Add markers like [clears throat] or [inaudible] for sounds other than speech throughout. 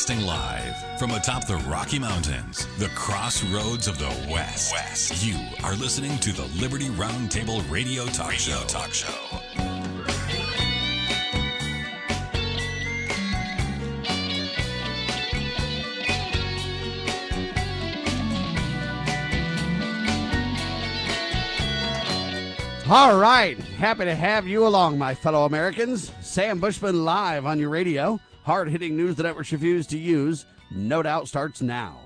Broadcasting live from atop the Rocky Mountains, the crossroads of the West. West. You are listening to the Liberty Roundtable Radio Talk radio Show. Talk Show. All right. Happy to have you along, my fellow Americans. Sam Bushman live on your radio. Hard hitting news the networks refuse to use, no doubt, starts now.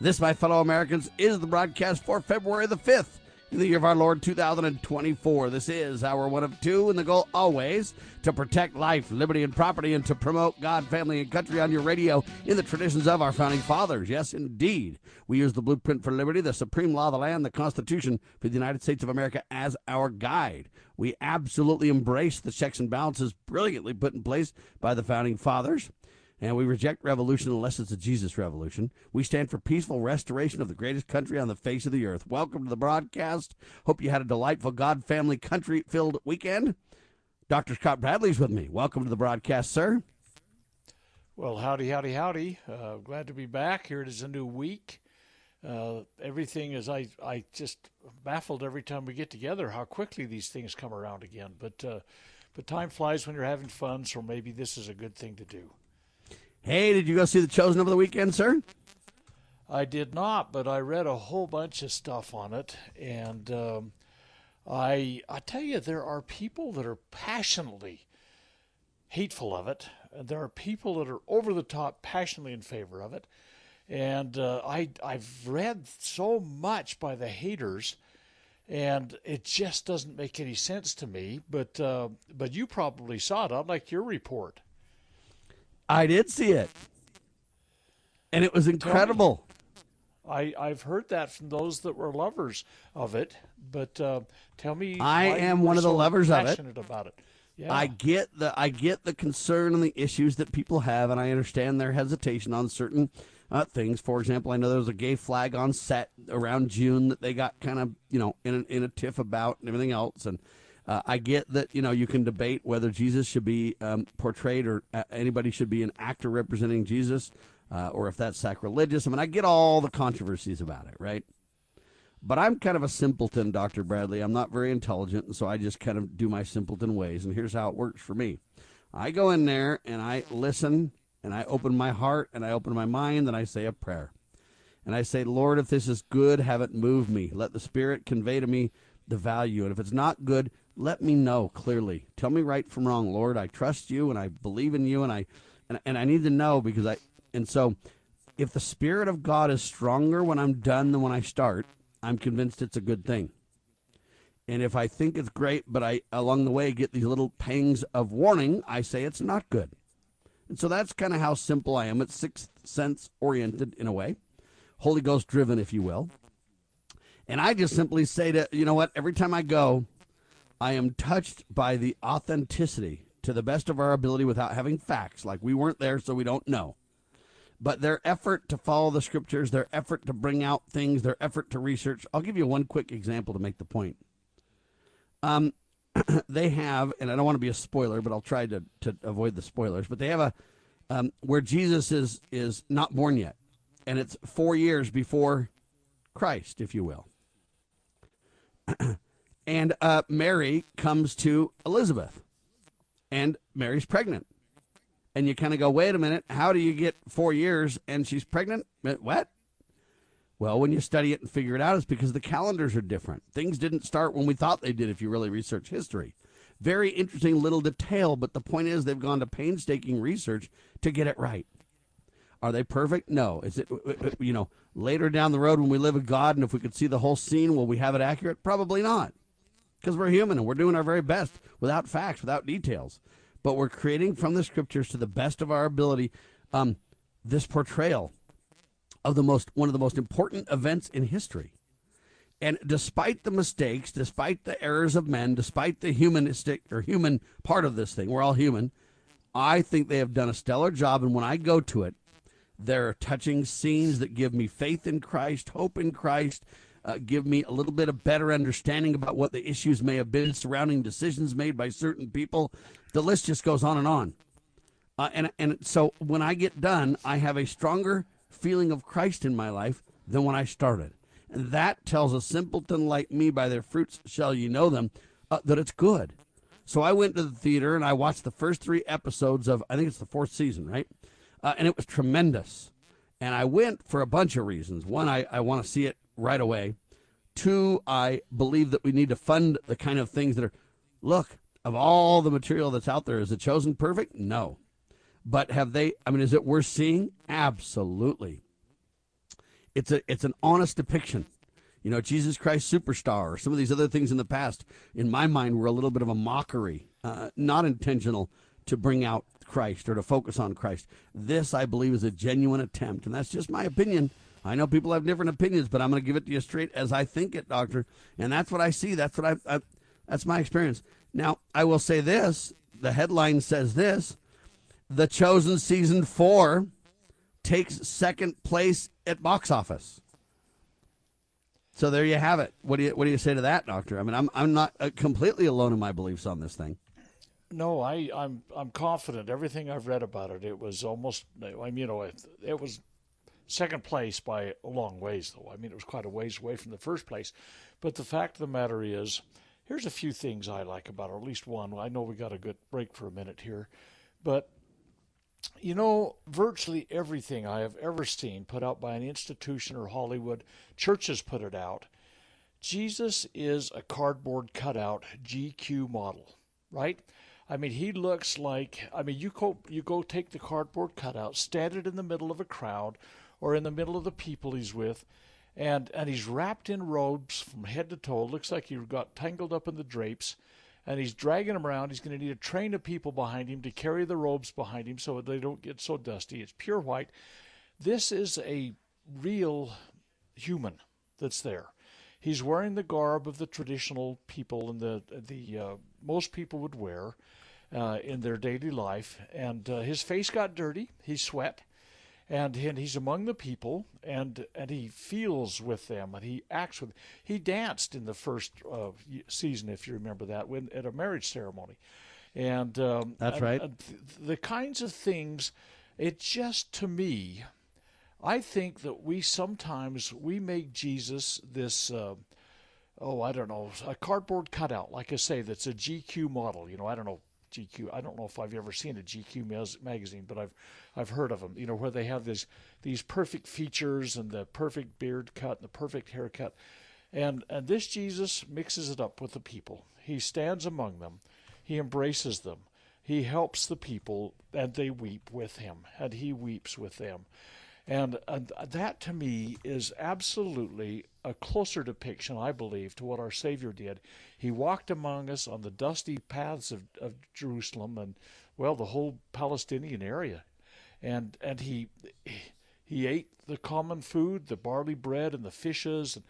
This, my fellow Americans, is the broadcast for February the 5th in the year of our Lord 2024. This is our one of two, and the goal always to protect life, liberty, and property, and to promote God, family, and country on your radio in the traditions of our founding fathers. Yes, indeed. We use the blueprint for liberty, the supreme law of the land, the Constitution for the United States of America as our guide. We absolutely embrace the checks and balances brilliantly put in place by the founding fathers and we reject revolution unless it's a Jesus revolution. We stand for peaceful restoration of the greatest country on the face of the earth. Welcome to the broadcast. Hope you had a delightful God family country filled weekend. Dr. Scott Bradley's with me. Welcome to the broadcast, sir. Well, howdy, howdy, howdy. Uh, glad to be back. Here it is a new week. Uh, everything is, I, I just baffled every time we get together how quickly these things come around again. But, uh, but time flies when you're having fun, so maybe this is a good thing to do. Hey, did you go see The Chosen over the weekend, sir? I did not, but I read a whole bunch of stuff on it, and um, I I tell you, there are people that are passionately hateful of it, and there are people that are over the top passionately in favor of it, and uh, I I've read so much by the haters, and it just doesn't make any sense to me. But uh, but you probably saw it. I'd like your report. I did see it, and it was incredible. I I've heard that from those that were lovers of it, but uh, tell me, I am one of the so lovers of it. passionate about it. Yeah. I get the I get the concern and the issues that people have, and I understand their hesitation on certain uh, things. For example, I know there was a gay flag on set around June that they got kind of you know in a, in a tiff about and everything else, and uh, I get that you know you can debate whether Jesus should be um, portrayed or uh, anybody should be an actor representing Jesus, uh, or if that's sacrilegious. I mean, I get all the controversies about it, right? But I'm kind of a simpleton, Dr. Bradley. I'm not very intelligent, and so I just kind of do my simpleton ways. And here's how it works for me I go in there and I listen, and I open my heart, and I open my mind, and I say a prayer. And I say, Lord, if this is good, have it move me. Let the Spirit convey to me the value. And if it's not good, let me know clearly. Tell me right from wrong, Lord. I trust you and I believe in you and I and, and I need to know because I and so if the spirit of God is stronger when I'm done than when I start, I'm convinced it's a good thing. And if I think it's great, but I along the way get these little pangs of warning, I say it's not good. And so that's kind of how simple I am. It's sixth sense oriented in a way, Holy Ghost driven, if you will. And I just simply say to you know what, every time I go, I am touched by the authenticity to the best of our ability without having facts. Like we weren't there, so we don't know. But their effort to follow the scriptures, their effort to bring out things, their effort to research. I'll give you one quick example to make the point. Um, [clears throat] they have, and I don't want to be a spoiler, but I'll try to, to avoid the spoilers. But they have a um, where Jesus is is not born yet, and it's four years before Christ, if you will. [clears throat] and uh, Mary comes to Elizabeth, and Mary's pregnant. And you kind of go, wait a minute, how do you get four years and she's pregnant? What? Well, when you study it and figure it out, it's because the calendars are different. Things didn't start when we thought they did if you really research history. Very interesting little detail, but the point is they've gone to painstaking research to get it right. Are they perfect? No. Is it, you know, later down the road when we live with God and if we could see the whole scene, will we have it accurate? Probably not because we're human and we're doing our very best without facts, without details. But we're creating from the scriptures to the best of our ability um, this portrayal of the most one of the most important events in history. And despite the mistakes, despite the errors of men, despite the humanistic or human part of this thing, we're all human. I think they have done a stellar job. And when I go to it, there are touching scenes that give me faith in Christ, hope in Christ, uh, give me a little bit of better understanding about what the issues may have been surrounding decisions made by certain people. The list just goes on and on. Uh, and and so when I get done, I have a stronger feeling of Christ in my life than when I started. And that tells a simpleton like me, by their fruits shall you know them, uh, that it's good. So I went to the theater and I watched the first three episodes of, I think it's the fourth season, right? Uh, and it was tremendous. And I went for a bunch of reasons. One, I, I want to see it right away. Two, I believe that we need to fund the kind of things that are, look, of all the material that's out there, is it chosen perfect? No. But have they, I mean, is it worth seeing? Absolutely. It's a, it's an honest depiction you know, Jesus Christ Superstar, or some of these other things in the past, in my mind, were a little bit of a mockery, uh, not intentional to bring out Christ or to focus on Christ. This, I believe, is a genuine attempt, and that's just my opinion. I know people have different opinions, but I'm going to give it to you straight as I think it, Doctor. And that's what I see. That's what I, I that's my experience. Now, I will say this: the headline says this: "The Chosen season four takes second place at box office." So there you have it. What do you what do you say to that, Doctor? I mean, I'm I'm not uh, completely alone in my beliefs on this thing. No, I I'm I'm confident. Everything I've read about it, it was almost. I mean, you know, it, it was second place by a long ways, though. I mean, it was quite a ways away from the first place. But the fact of the matter is, here's a few things I like about it, or at least one. I know we got a good break for a minute here, but you know, virtually everything I have ever seen put out by an institution or Hollywood, churches put it out. Jesus is a cardboard cutout GQ model, right? I mean, he looks like, I mean, you go, you go take the cardboard cutout, stand it in the middle of a crowd or in the middle of the people he's with, and, and he's wrapped in robes from head to toe. looks like he got tangled up in the drapes and he's dragging them around. He's going to need a train of people behind him to carry the robes behind him so they don't get so dusty. It's pure white. This is a real human that's there. He's wearing the garb of the traditional people and the the uh, most people would wear uh, in their daily life, and uh, his face got dirty. He sweat and, and he's among the people and and he feels with them and he acts with he danced in the first uh, season if you remember that when at a marriage ceremony. And um, that's and, right. and the kinds of things it just to me i think that we sometimes we make jesus this uh, oh i don't know a cardboard cutout like i say that's a gq model you know i don't know GQ. I don't know if I've ever seen a GQ magazine, but I've I've heard of them. You know where they have these these perfect features and the perfect beard cut and the perfect haircut, and and this Jesus mixes it up with the people. He stands among them, he embraces them, he helps the people, and they weep with him, and he weeps with them. And, uh, and that to me is absolutely a closer depiction, I believe, to what our Savior did. He walked among us on the dusty paths of, of Jerusalem and, well, the whole Palestinian area. And, and he, he ate the common food, the barley bread and the fishes. And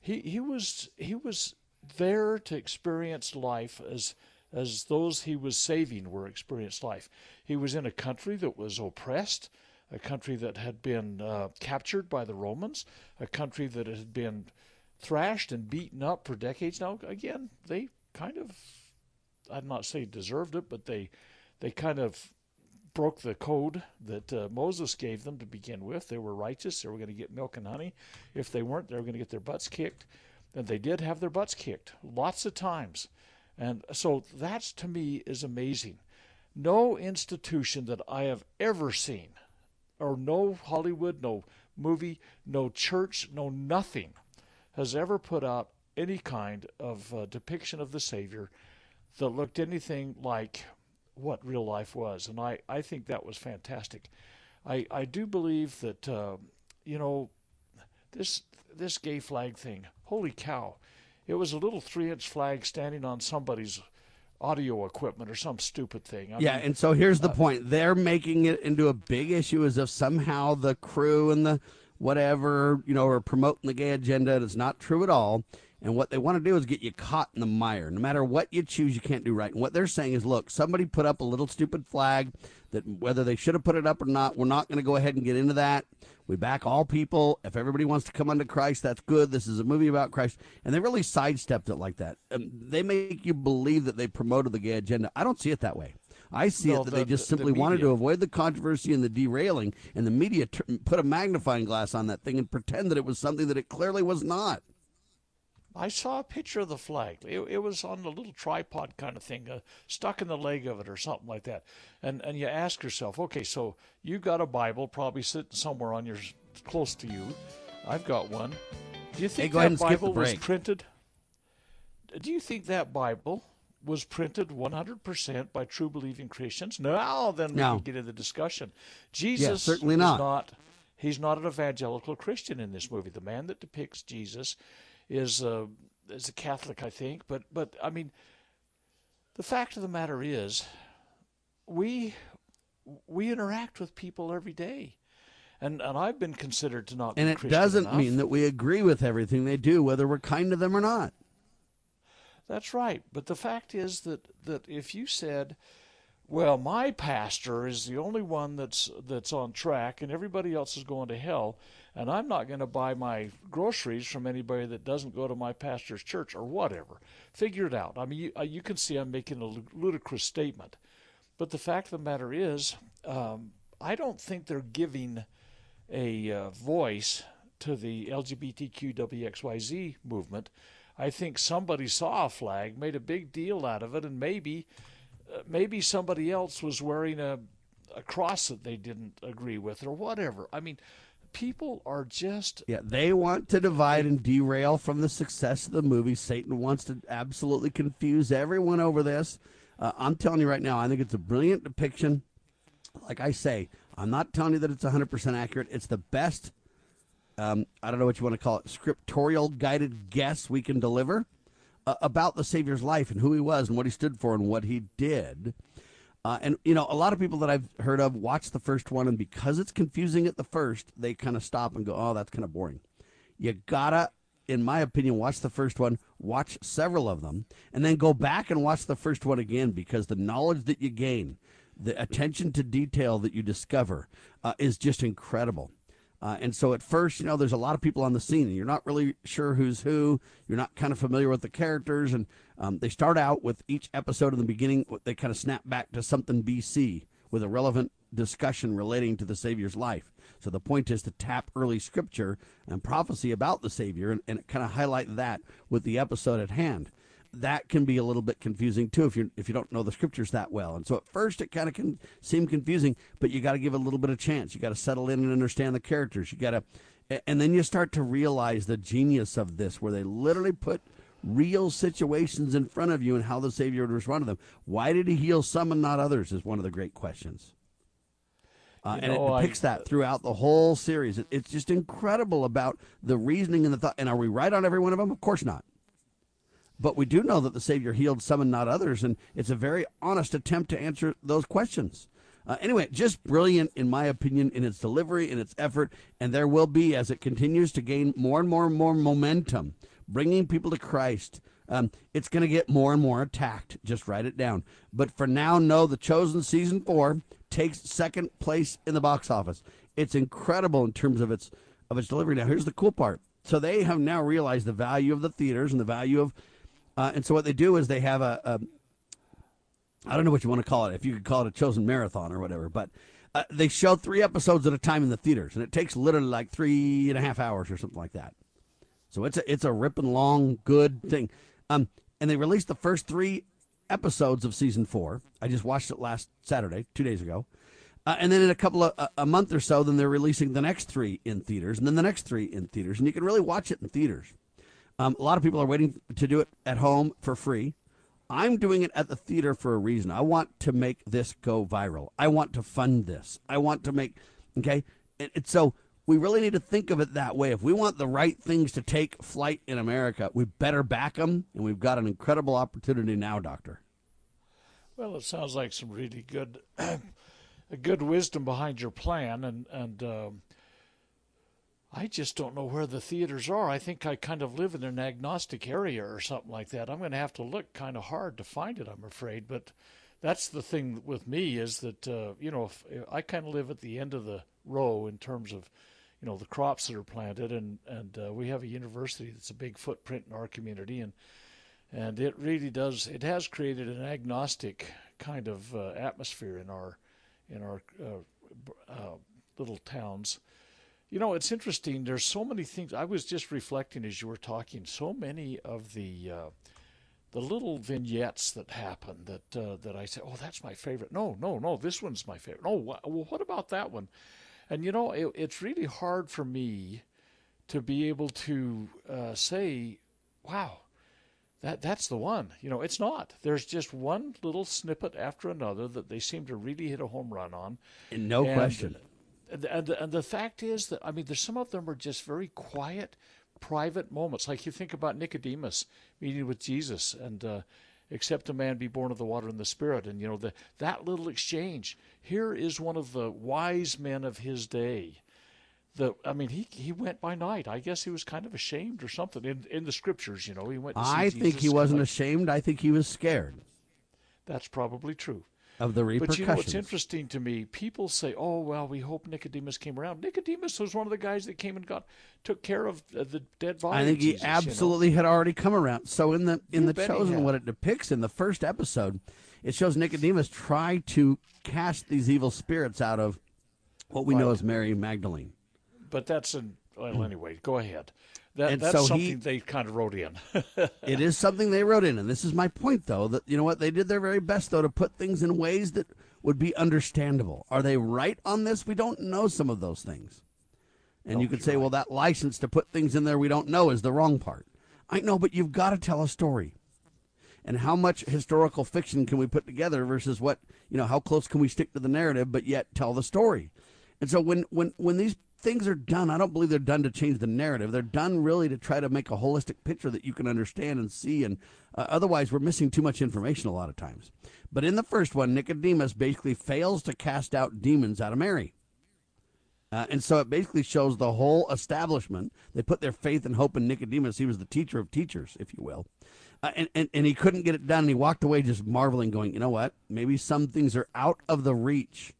he, he, was, he was there to experience life as, as those he was saving were experienced life. He was in a country that was oppressed a country that had been uh, captured by the Romans, a country that had been thrashed and beaten up for decades. Now, again, they kind of, I'd not say deserved it, but they, they kind of broke the code that uh, Moses gave them to begin with. They were righteous. They were going to get milk and honey. If they weren't, they were going to get their butts kicked. And they did have their butts kicked lots of times. And so that's to me is amazing. No institution that I have ever seen or no Hollywood, no movie, no church, no nothing has ever put out any kind of uh, depiction of the Savior that looked anything like what real life was. And I, I think that was fantastic. I, I do believe that, uh, you know, this, this gay flag thing, holy cow, it was a little three inch flag standing on somebody's audio equipment or some stupid thing. I yeah, mean, and so here's the uh, point: they're making it into a big issue as if somehow the crew and the whatever you know are promoting the gay agenda. It's not true at all. And what they want to do is get you caught in the mire. No matter what you choose, you can't do right. And what they're saying is, look, somebody put up a little stupid flag that whether they should have put it up or not, we're not going to go ahead and get into that. We back all people. If everybody wants to come unto Christ, that's good. This is a movie about Christ. And they really sidestepped it like that. Um, they make you believe that they promoted the gay agenda. I don't see it that way. I see No, it that the- they just the simply wanted to avoid the controversy and the derailing, and the media t- put a magnifying glass on that thing and pretend that it was something that it clearly was not. I saw a picture of the flag. It, it was on a little tripod kind of thing, uh, stuck in the leg of it or something like that. And and you ask yourself, okay, so you got a Bible probably sitting somewhere on your close to you. I've got one. Do you think ahead that Bible was printed? Do you think that Bible was printed 100% by true believing Christians? Now then we No. can get into the discussion. Jesus certainly not. not he's not an evangelical Christian in this movie. The man that depicts Jesus is uh, is a Catholic, I think. But but I mean, the fact of the matter is, we we interact with people every day, and and I've been considered to not And it Christian doesn't enough. mean that we agree with everything they do, whether we're kind to them or not. That's right. But the fact is that, that if you said, well, my pastor is the only one that's that's on track and everybody else is going to hell, and I'm not going to buy my groceries from anybody that doesn't go to my pastor's church or whatever. Figure it out. I mean, you, uh, you can see I'm making a ludicrous statement. But the fact of the matter is, um, I don't think they're giving a uh, voice to the LGBTQWXYZ movement. I think somebody saw a flag, made a big deal out of it, and maybe uh, maybe somebody else was wearing a a cross that they didn't agree with or whatever. I mean, people are just Yeah, they want to divide and derail from the success of the movie. Satan wants to absolutely confuse everyone over this. Uh, I'm telling you right now, I think it's a brilliant depiction. Like I say, I'm not telling you that it's 100% accurate. It's the best, um, I don't know what you want to call it, scriptorial guided guess we can deliver uh, about the Savior's life and who he was and what he stood for and what he did. Uh, and you know, a lot of people that I've heard of watch the first one, and because it's confusing at the first, they kind of stop and go, "Oh, that's kind of boring." You gotta, in my opinion, watch the first one, watch several of them, and then go back and watch the first one again because the knowledge that you gain, the attention to detail that you discover, uh, is just incredible. Uh, and so at first, you know, there's a lot of people on the scene, and you're not really sure who's who. You're not kind of familiar with the characters, and um, they start out with each episode in the beginning. They kind of snap back to something BC with a relevant discussion relating to the Savior's life. So the point is to tap early scripture and prophecy about the Savior, and, and kind of highlight that with the episode at hand that can be a little bit confusing too if you if you don't know the scriptures that well. And so at first it kind of can seem confusing, but you got to give a little bit of chance. You got to settle in and understand the characters. You got to, and then you start to realize the genius of this, where they literally put real situations in front of you and how the Savior would respond to them. Why did He heal some and not others? Is one of the great questions. Uh, and it know, I- depicts that throughout the whole series. It, it's just incredible about the reasoning and the thought. And are we right on every one of them? Of course not. But we do know that the Savior healed some and not others, and it's a very honest attempt to answer those questions. Uh, anyway, just brilliant, in my opinion, in its delivery, in its effort, and there will be, as it continues to gain more and more and more momentum, bringing people to Christ, um, it's going to get more and more attacked. Just write it down. But for now, know the Chosen season four takes second place in the box office. It's incredible in terms of its of its delivery. Now, here's the cool part. So they have now realized the value of the theaters and the value of uh, and so what they do is they have a, a I don't know what you want to call it, if you could call it a chosen marathon or whatever, but uh, they show three episodes at a time in the theaters, and it takes literally like three and a half hours or something like that. So it's a it's a ripping long good thing. Um, and they released the first three episodes of season four. I just watched it last Saturday, two days ago. Uh, and then in a couple of a, a month or so, then they're releasing the next three in theaters, and then the next three in theaters, and you can really watch it in theaters. Um, a lot of people are waiting to do it at home for free. I'm doing it at the theater for a reason. I want to make this go viral. I want to fund this. I want to make okay. It, so we really need to think of it that way. If we want the right things to take flight in America, we better back them, and we've got an incredible opportunity now, Doctor. Well, it sounds like some really good, [clears throat] good wisdom behind your plan, and and um, I just don't know where the theaters are. I think I kind of live in an agnostic area or something like that. I'm going to have to look kind of hard to find it. I'm afraid, but that's the thing with me is that uh, you know if, I kind of live at the end of the row in terms of you know the crops that are planted, and and uh, we have a university that's a big footprint in our community, and and it really does. It has created an agnostic kind of uh, atmosphere in our in our uh, uh, little towns. You know, it's interesting. There's so many things. I was just reflecting as you were talking. So many of the uh, the little vignettes that happen that uh, that I say, oh, that's my favorite. No, no, no, this one's my favorite. No, wh- well, what about that one? And you know, it, it's really hard for me to be able to uh, say, wow, that that's the one. You know, it's not. There's just one little snippet after another that they seem to really hit a home run on. no And- question. And, and, and the fact is that I mean, there's some of them are just very quiet, private moments. Like you think about Nicodemus meeting with Jesus and. Uh, Except a man be born of the water and the spirit, and you know the, that little exchange. Here is one of the wise men of his day. The I mean, he he went by night. I guess he was kind of ashamed or something in in the scriptures. You know, he went. I think Jesus he wasn't ashamed. I think he was scared That's probably true. Of the But you know what's interesting to me? People say, "Oh well, we hope Nicodemus came around." Nicodemus was one of the guys that came and got took care of uh, the dead body. I think he Jesus, you know? absolutely had already come around. So in the in You the chosen, what it depicts in the first episode, it shows Nicodemus try to cast these evil spirits out of what we know as Mary Magdalene. But that's an well. Hmm. Anyway, go ahead. That, And that's so something he- they kind of wrote in. [laughs] It is something they wrote in, and this is my point, though. That you know what they did their very best, though, to put things in ways that would be understandable. Are they right on this? We don't know some of those things, and No, you could say, well, that license to put things in there we don't know is the wrong part. I know, but you've got to tell a story. And how much historical fiction can we put together versus what you know? How close can we stick to the narrative, but yet tell the story? And so when when when these things are done, I don't believe they're done to change the narrative. They're done really to try to make a holistic picture that you can understand and see. And uh, otherwise, we're missing too much information a lot of times. But in the first one, Nicodemus basically fails to cast out demons out of Mary. Uh, and so it basically shows the whole establishment. They put their faith and hope in Nicodemus. He was the teacher of teachers, if you will. Uh, and, and, and he couldn't get it done. And he walked away just marveling, going, you know what? Maybe some things are out of the reach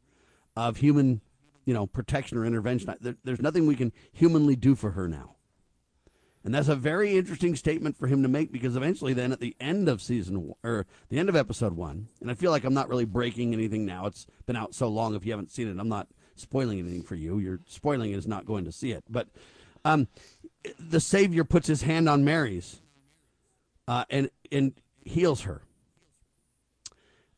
of human, you know, protection or intervention. There, there's nothing we can humanly do for her now. And that's a very interesting statement for him to make because eventually, then at the end of season or the end of episode one, and I feel like I'm not really breaking anything now. It's been out so long. If you haven't seen it, I'm not spoiling anything for you. You're spoiling is not going to see it. But um, the Savior puts his hand on Mary's uh, and and heals her.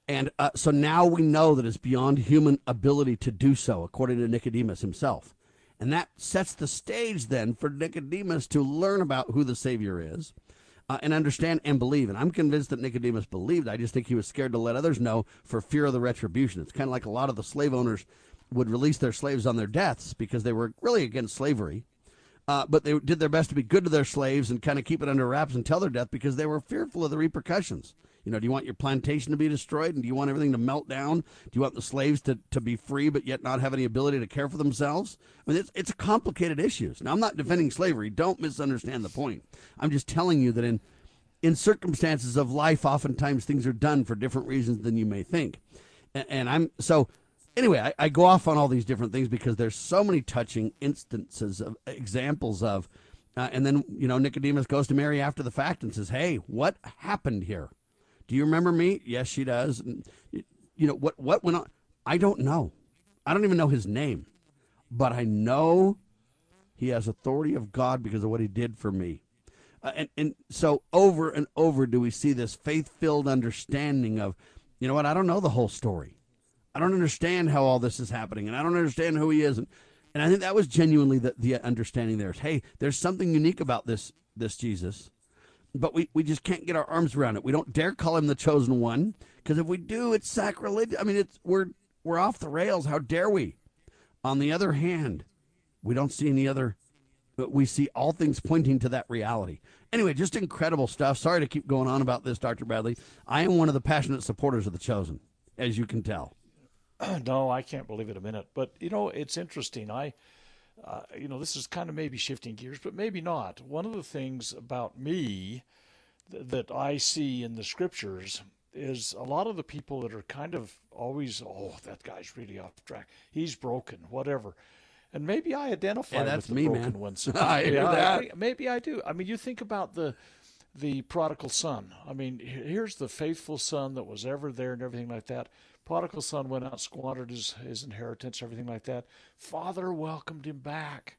And uh, so now we know that it's beyond human ability to do so, according to Nicodemus himself. And that sets the stage then for Nicodemus to learn about who the Savior is uh, and understand and believe. And I'm convinced that Nicodemus believed. I just think he was scared to let others know for fear of the retribution. It's kind of like a lot of the slave owners would release their slaves on their deaths because they were really against slavery. Uh, but they did their best to be good to their slaves and kind of keep it under wraps until their death because they were fearful of the repercussions. You know, do you want your plantation to be destroyed and do you want everything to melt down? Do you want the slaves to, to be free but yet not have any ability to care for themselves? I mean, it's, it's a complicated issue. Now, I'm not defending slavery. Don't misunderstand the point. I'm just telling you that in, in circumstances of life, oftentimes things are done for different reasons than you may think. And, and I'm so anyway, I, I go off on all these different things because there's so many touching instances of examples of, uh, and then you know Nicodemus goes to Mary after the fact and says, "Hey, what happened here? Do you remember me?" Yes, she does. And, you know what what went on? I don't know. I don't even know his name, but I know he has authority of God because of what he did for me. Uh, and and so over and over do we see this faith-filled understanding of, you know what? I don't know the whole story. I don't understand how all this is happening, and I don't understand who he is. And, and I think that was genuinely the, the understanding there. Is, hey, there's something unique about this this Jesus, but we, we just can't get our arms around it. We don't dare call him the chosen one because if we do, it's sacrilege. I mean, it's we're we're off the rails. How dare we? On the other hand, we don't see any other. But we see all things pointing to that reality. Anyway, just incredible stuff. Sorry to keep going on about this, Dr. Bradley. I am one of the passionate supporters of the chosen, as you can tell. [clears throat] no, I can't believe it a minute. But you know, it's interesting. I, uh, you know, this is kind of maybe shifting gears, but maybe not. One of the things about me th- that I see in the scriptures is a lot of the people that are kind of always, oh, that guy's really off track. He's broken, whatever. And maybe I identify Yeah, that's with the me, broken man. ones. [laughs] I hear Yeah, that. think- maybe I do. I mean, you think about the the prodigal son. I mean, here's the faithful son that was ever there and everything like that. Prodigal son went out, squandered his, his inheritance, everything like that. Father welcomed him back.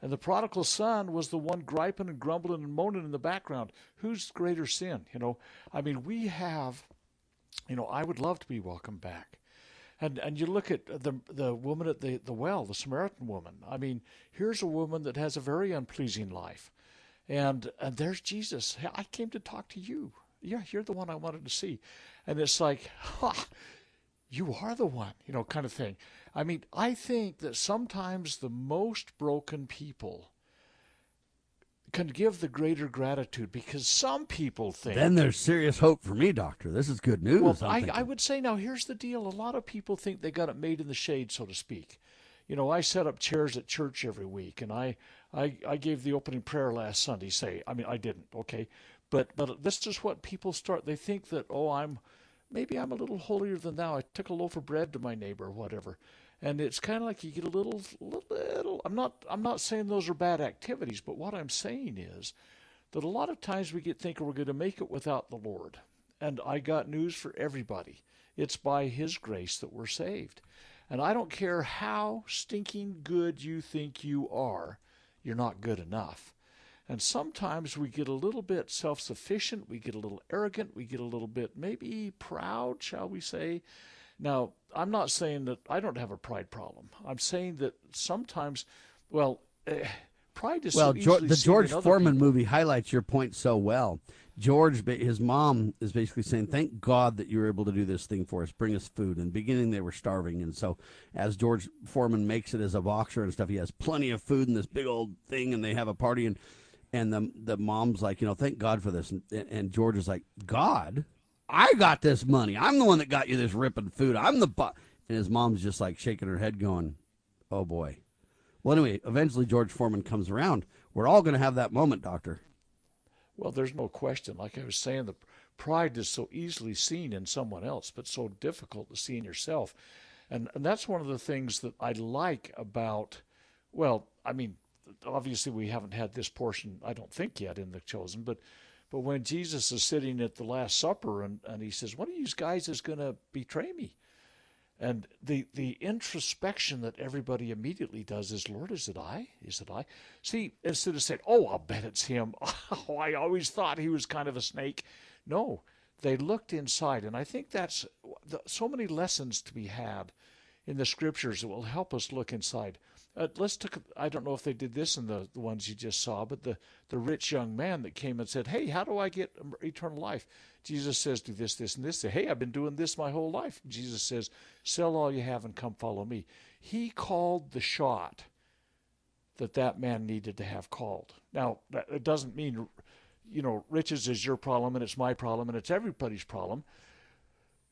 And the prodigal son was the one griping and grumbling and moaning in the background. Who's greater sin? You know, I mean, we have, you know, I would love to be welcomed back. And and you look at the the woman at the, the well, the Samaritan woman. I mean, here's a woman that has a very unpleasing life. And and there's Jesus. I came to talk to you. Yeah, you're the one I wanted to see. And it's like, [laughs] ha, you are the one, you know, kind of thing. I mean, I think that sometimes the most broken people can give the greater gratitude because some people think. Then there's serious hope for me, Doctor. This is good news. Well, I, I would say now here's the deal. A lot of people think they got it made in the shade, so to speak. You know, I set up chairs at church every week, and I, I, I gave the opening prayer last Sunday. Say, I mean, I didn't, okay, but but this is what people start. They think that oh, I'm maybe I'm a little holier than thou. I took a loaf of bread to my neighbor or whatever. And it's kind of like you get a little, little. I'm not. I'm not saying those are bad activities, but what I'm saying is that a lot of times we get thinking we're going to make it without the Lord. And I got news for everybody. It's by His grace that we're saved. And I don't care how stinking good you think you are, you're not good enough. And sometimes we get a little bit self sufficient, we get a little arrogant, we get a little bit maybe proud, shall we say. Now, I'm not saying that I don't have a pride problem. I'm saying that sometimes, well, uh, pride is well. So George, the George Foreman people. movie highlights your point so well. George, his mom is basically saying, "Thank God that you were able to do this thing for us, bring us food." In the beginning, they were starving, and so as George Foreman makes it as a boxer and stuff, he has plenty of food in this big old thing, and they have a party, and and the the mom's like, you know, thank God for this, and, and George is like, God, I got this money. I'm the one that got you this ripping food. I'm the but. And his mom's just like shaking her head, going, "Oh boy." Well, anyway, eventually George Foreman comes around. We're all going to have that moment, Doctor. Well, there's no question. Like I was saying, the pride is so easily seen in someone else, but so difficult to see in yourself. And, and that's one of the things that I like about, well, I mean, obviously we haven't had this portion, I don't think yet, in the chosen, but but when Jesus is sitting at the Last Supper and, and he says, One of these guys is going to betray me. And the, the introspection that everybody immediately does is, Lord, is it I? Is it I? See, instead of saying, Oh, I'll bet it's him. [laughs] Oh, I always thought he was kind of a snake. No, they looked inside. And I think that's so many lessons to be had in the scriptures that will help us look inside. Uh, let's take. I don't know if they did this in the, the ones you just saw, but the the rich young man that came and said, "Hey, how do I get eternal life?" Jesus says, "Do this, this, and this." Say, "Hey, I've been doing this my whole life." Jesus says, "Sell all you have and come follow me." He called the shot that that man needed to have called. Now, it doesn't mean, you know, riches is your problem and it's my problem and it's everybody's problem.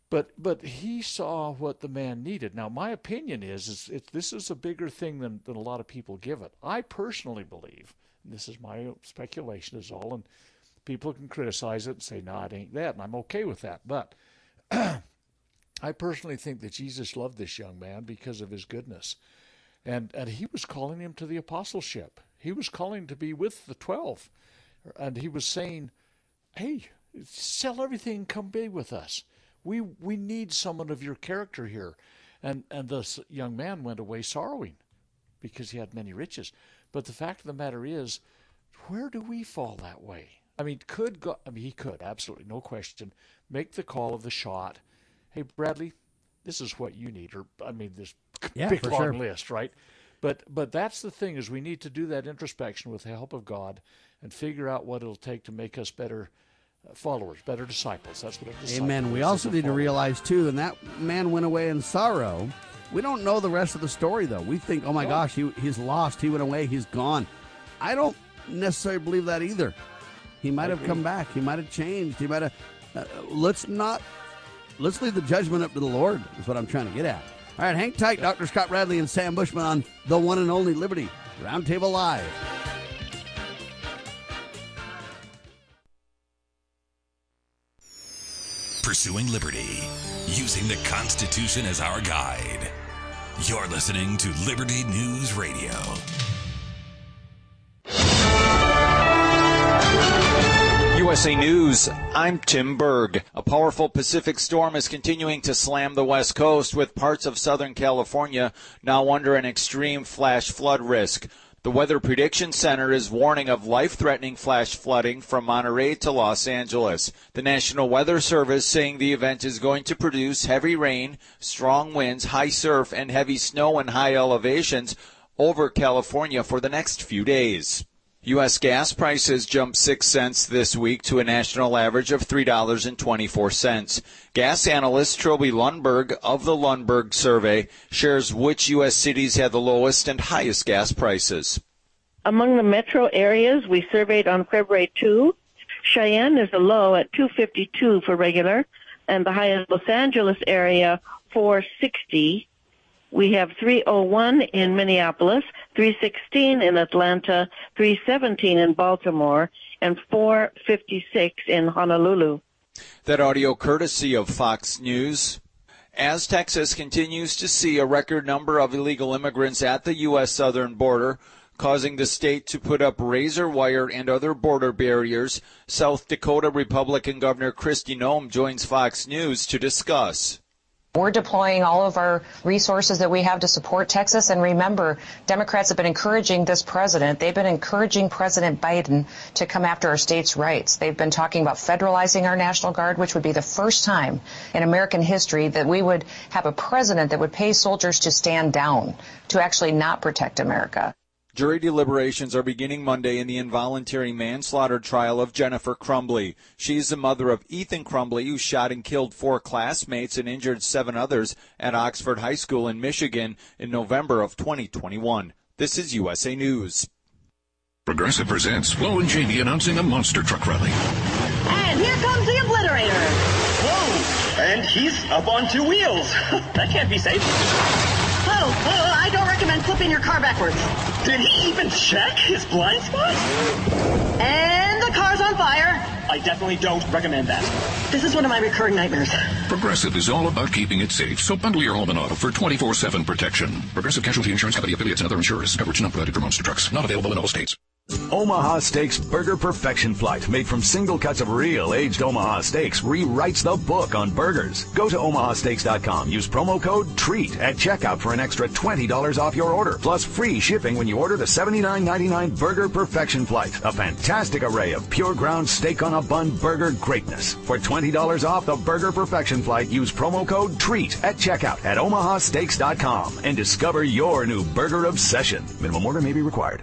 But but he saw what the man needed. Now my opinion is is it, this is a bigger thing than, than a lot of people give it. I personally believe, this is my speculation is all, and people can criticize it and say, no, it ain't that, and I'm okay with that. But [clears throat] I personally think that Jesus loved this young man because of his goodness. And and he was calling him to the apostleship. He was calling to be with the twelve. And he was saying, Hey, sell everything, come be with us. We we need someone of your character here. And and the young man went away sorrowing because he had many riches. But the fact of the matter is, where do we fall that way? I mean, could God, I mean, he could, absolutely, no question, make the call of the shot. Hey, Bradley, this is what you need. Or, I mean, this yeah, big long sure. list, right? But, but that's the thing is we need to do that introspection with the help of God and figure out what it'll take to make us better followers, better disciples. That's what a disciple Amen. We also need to realize too, and that man went away in sorrow. We don't know the rest of the story though. We think, oh my No. gosh, he, he's lost. He went away. He's gone. I don't necessarily believe that either. He might have come back. He might have changed. He might have. Uh, let's not. Let's leave the judgment up to the Lord. Is what I'm trying to get at. All right, hang tight, Dr. Scott Bradley and Sam Bushman on the one and only Liberty Roundtable Live. Pursuing liberty, using the Constitution as our guide. You're listening to Liberty News Radio. USA News, I'm Tim Berg. A powerful Pacific storm is continuing to slam the west coast with parts of Southern California now under an extreme flash flood risk. The Weather Prediction Center is warning of life threatening flash flooding from Monterey to Los Angeles. The National Weather Service saying the event is going to produce heavy rain, strong winds, high surf, and heavy snow in high elevations over California for the next few days. U.S. gas prices jumped 6 cents this week to a national average of $3.24. Gas analyst Trilby Lundberg of the Lundberg Survey shares which U.S. cities had the lowest and highest gas prices. Among the metro areas we surveyed on February 2, Cheyenne is the low at 252 for regular, and the highest Los Angeles area 460 we have 301 in Minneapolis, 316 in Atlanta, 317 in Baltimore, and 456 in Honolulu. That audio courtesy of Fox News. As Texas continues to see a record number of illegal immigrants at the U.S. southern border, causing the state to put up razor wire and other border barriers, South Dakota Republican Governor Kristi Noem joins Fox News to discuss. We're deploying all of our resources that we have to support Texas. And remember, Democrats have been encouraging this president. They've been encouraging President Biden to come after our state's rights. They've been talking about federalizing our National Guard, which would be the first time in American history that we would have a president that would pay soldiers to stand down, to actually not protect America. Jury deliberations are beginning Monday in the involuntary manslaughter trial of Jennifer Crumbley. She's the mother of Ethan Crumbley, who shot and killed four classmates and injured seven others at Oxford High School in Michigan in November of 2021. This is USA News. Progressive presents Flo and Jamie announcing a monster truck rally. And here comes the obliterator. Whoa! And he's up on two wheels. [laughs] that can't be safe. Whoa, whoa, I don't recommend flipping your car backwards. Did he even check his blind spot? And the car's on fire. I definitely don't recommend that. This is one of my recurring nightmares. Progressive is all about keeping it safe, so bundle your home and auto for 24-7 protection. Progressive Casualty Insurance Company affiliates and other insurers. Coverage not provided for monster trucks. Not available in all states. Omaha Steaks Burger Perfection Flight, made from single cuts of real aged Omaha steaks, rewrites the book on burgers. Go to omahasteaks.com. Use promo code TREAT at checkout for an extra $20 off your order, plus free shipping when you order the $79.99 Burger Perfection Flight. A fantastic array of pure ground steak on a bun burger greatness. For $20 off the Burger Perfection Flight, use promo code TREAT at checkout at omahasteaks.com and discover your new burger obsession. Minimum order may be required.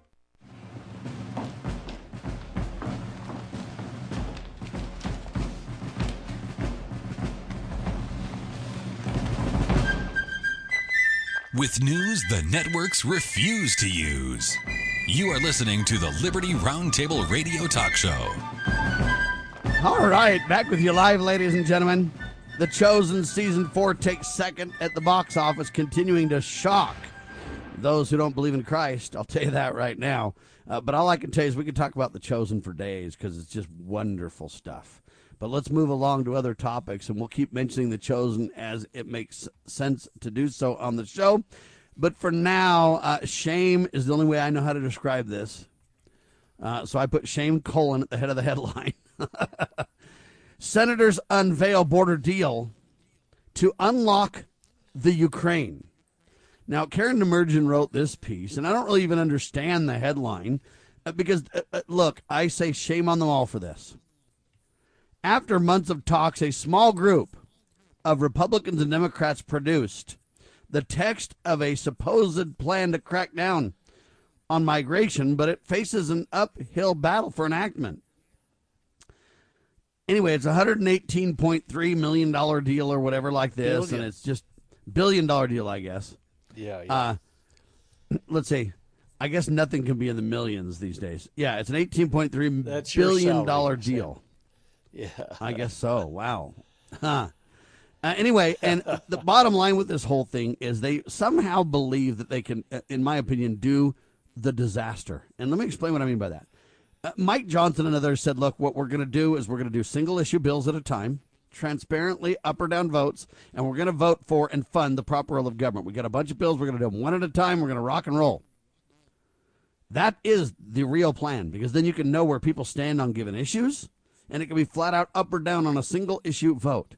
With news the networks refuse to use. You are listening to the Liberty Roundtable Radio Talk Show. All right, back with you live, ladies and gentlemen. The Chosen season four takes second at the box office, continuing to shock those who don't believe in Christ. I'll tell you that right now. Uh, but all I can tell you is we can talk about The Chosen for days because it's just wonderful stuff. But let's move along to other topics, and we'll keep mentioning The Chosen as it makes sense to do so on the show. But for now, uh, shame is the only way I know how to describe this. Uh, so I put shame colon at the head of the headline. [laughs] Senators unveil border deal to unlock the Ukraine. Now, Karen Demirjian wrote this piece, and I don't really even understand the headline uh, because, uh, uh, look, I say shame on them all for this. After months of talks, a small group of Republicans and Democrats produced the text of a supposed plan to crack down on migration, but it faces an uphill battle for enactment. Anyway, it's a $118.3 million deal or whatever like this, Billion. and it's just billion dollar deal, I guess. Yeah, yeah. Uh, [clears throat] let's see. I guess nothing can be in the millions these days. Yeah, it's an eighteen point three That's billion dollar deal. Yeah. I guess so. Wow. [laughs] Huh. Uh, anyway, and the bottom line with this whole thing is they somehow believe that they can, uh, in my opinion, do the disaster. And let me explain what I mean by that. Uh, Mike Johnson and others said, look, what we're going to do is we're going to do single issue bills at a time, transparently up or down votes, and we're going to vote for and fund the proper role of government. We got a bunch of bills. We're going to do them one at a time. We're going to rock and roll. That is the real plan because then you can know where people stand on given issues and it can be flat out up or down on a single issue vote.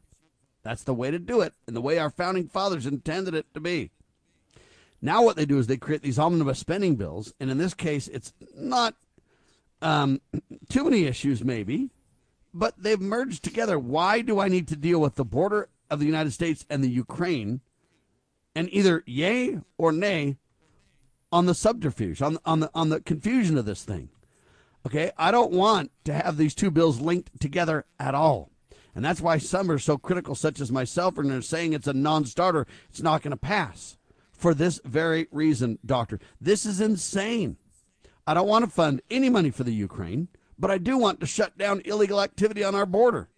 That's the way to do it and the way our founding fathers intended it to be. Now, what they do is they create these omnibus spending bills, and in this case, it's not um, [clears throat] too many issues, maybe, but they've merged together. Why do I need to deal with the border of the United States and the Ukraine, and either yay or nay on the subterfuge, on on the on the confusion of this thing? Okay, I don't want to have these two bills linked together at all. And that's why some are so critical, such as myself, and they're saying it's a non starter. It's not going to pass for this very reason, Doctor. This is insane. I don't want to fund any money for the Ukraine, but I do want to shut down illegal activity on our border.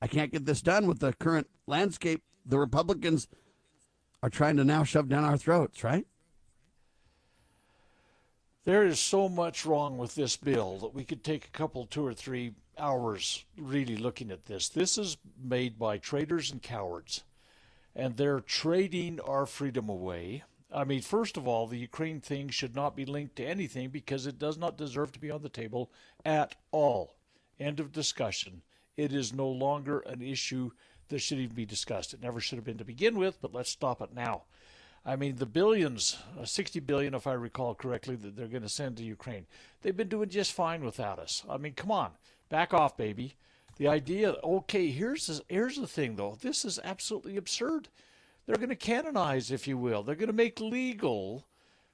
I can't get this done with the current landscape. The Republicans are trying to now shove down our throats, right? There is so much wrong with this bill that we could take a couple, two or three hours really looking at this. This is made by traitors and cowards, and they're trading our freedom away. I mean, first of all, the Ukraine thing should not be linked to anything because it does not deserve to be on the table at all. End of discussion. It is no longer an issue that should even be discussed. It never should have been to begin with, but let's stop it now. I mean, the billions, uh, 60 billion, if I recall correctly, that they're going to send to Ukraine. They've been doing just fine without us. I mean, come on, back off, baby. The idea, okay, here's the, here's the thing, though. This is absolutely absurd. They're going to canonize, if you will. They're going to make legal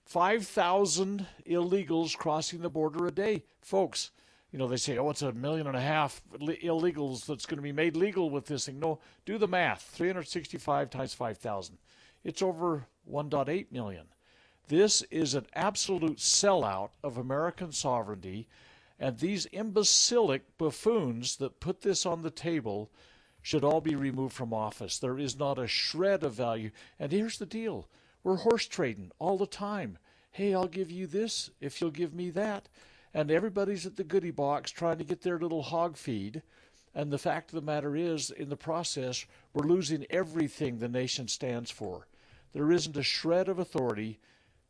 5,000 illegals crossing the border a day. Folks, you know, they say, oh, it's a million and a half illegals that's going to be made legal with this thing. No, do the math 365 times 5,000. It's over 1.8 million. This is an absolute sellout of American sovereignty, and these imbecilic buffoons that put this on the table should all be removed from office. There is not a shred of value. And here's the deal we're horse trading all the time. Hey, I'll give you this if you'll give me that. And everybody's at the goodie box trying to get their little hog feed. And the fact of the matter is, in the process, we're losing everything the nation stands for. There isn't a shred of authority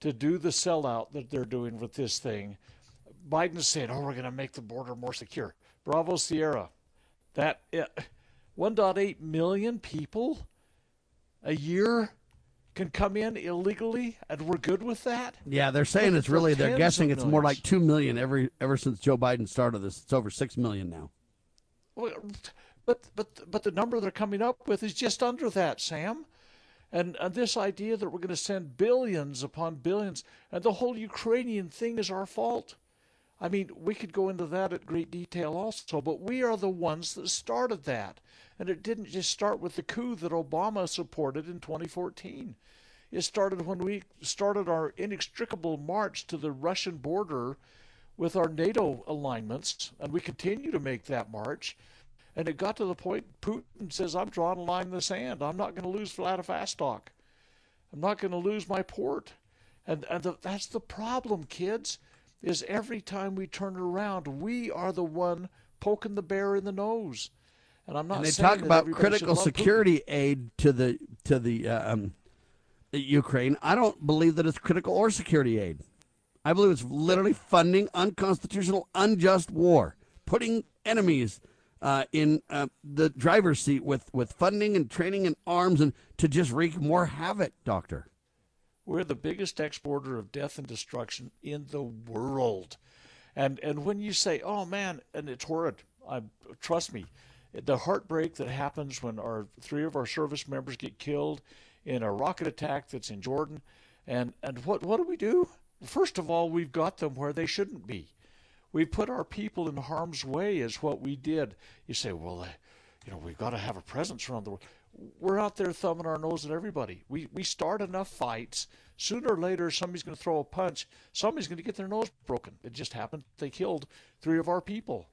to do the sellout that they're doing with this thing. Biden's saying, "Oh, we're going to make the border more secure." Bravo, Sierra. That uh, 1.8 million people a year can come in illegally, and we're good with that. Yeah, they're saying it's really. They're guessing it's more like two million every ever since Joe Biden started this. It's over six million now. Well, But but but the number they're coming up with is just under that, Sam. And, and this idea that we're going to send billions upon billions, and the whole Ukrainian thing is our fault. I mean, we could go into that at great detail also, but we are the ones that started that. And it didn't just start with the coup that Obama supported in 2014. It started when we started our inextricable march to the Russian border with our NATO alignments, and we continue to make that march. And it got to the point Putin says, I'm drawing a line in the sand. I'm not going to lose Vladivostok. I'm not going to lose my port. And, and the, that's the problem, kids, is every time we turn around, we are the one poking the bear in the nose. And I'm not. And they saying talk about critical love Putin. security aid to the to the uh, um, Ukraine. I don't believe that it's critical or security aid. I believe it's literally funding unconstitutional, unjust war, putting enemies uh, in uh, the driver's seat with, with funding and training and arms, and to just wreak more havoc. Doctor, We're the biggest exporter of death and destruction in the world. And and when you say, "Oh man," and it's horrid, I trust me, the heartbreak that happens when our three of our service members get killed in a rocket attack that's in Jordan, and and what what do we do? First of all, we've got them where they shouldn't be. We put our people in harm's way is what we did. You say, well, uh, you know, we've got to have a presence around the world. We're out there thumbing our nose at everybody. We we start enough fights. Sooner or later, somebody's going to throw a punch. Somebody's going to get their nose broken. It just happened. They killed three of our people,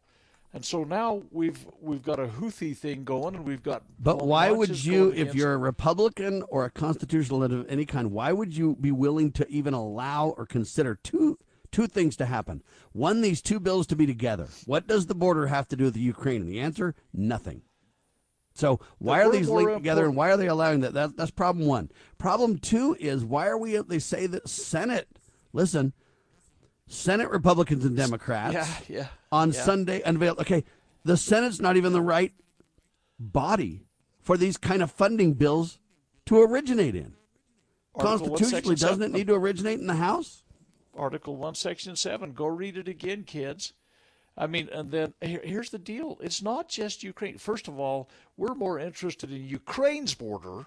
and so now we've we've got a Houthi thing going, and we've got. but why would you, if you're a Republican or a constitutionalist of any kind, why would you be willing to even allow or consider two two things to happen? One, these two bills to be together. What does the border have to do with the Ukraine? And the answer, nothing. So why are we're these linked together, and why are they allowing that? that? That's problem one. Problem two is why are we? They say that Senate. Listen, Senate Republicans and Democrats. Yeah, yeah, On yeah. Sunday unveiled. Okay, the Senate's not even the right body for these kind of funding bills to originate in. Article Constitutionally, doesn't it need to originate in the House? Article 1, Section 7. Go read it again, kids. I mean, and then here, here's the deal it's not just Ukraine. First of all, we're more interested in Ukraine's border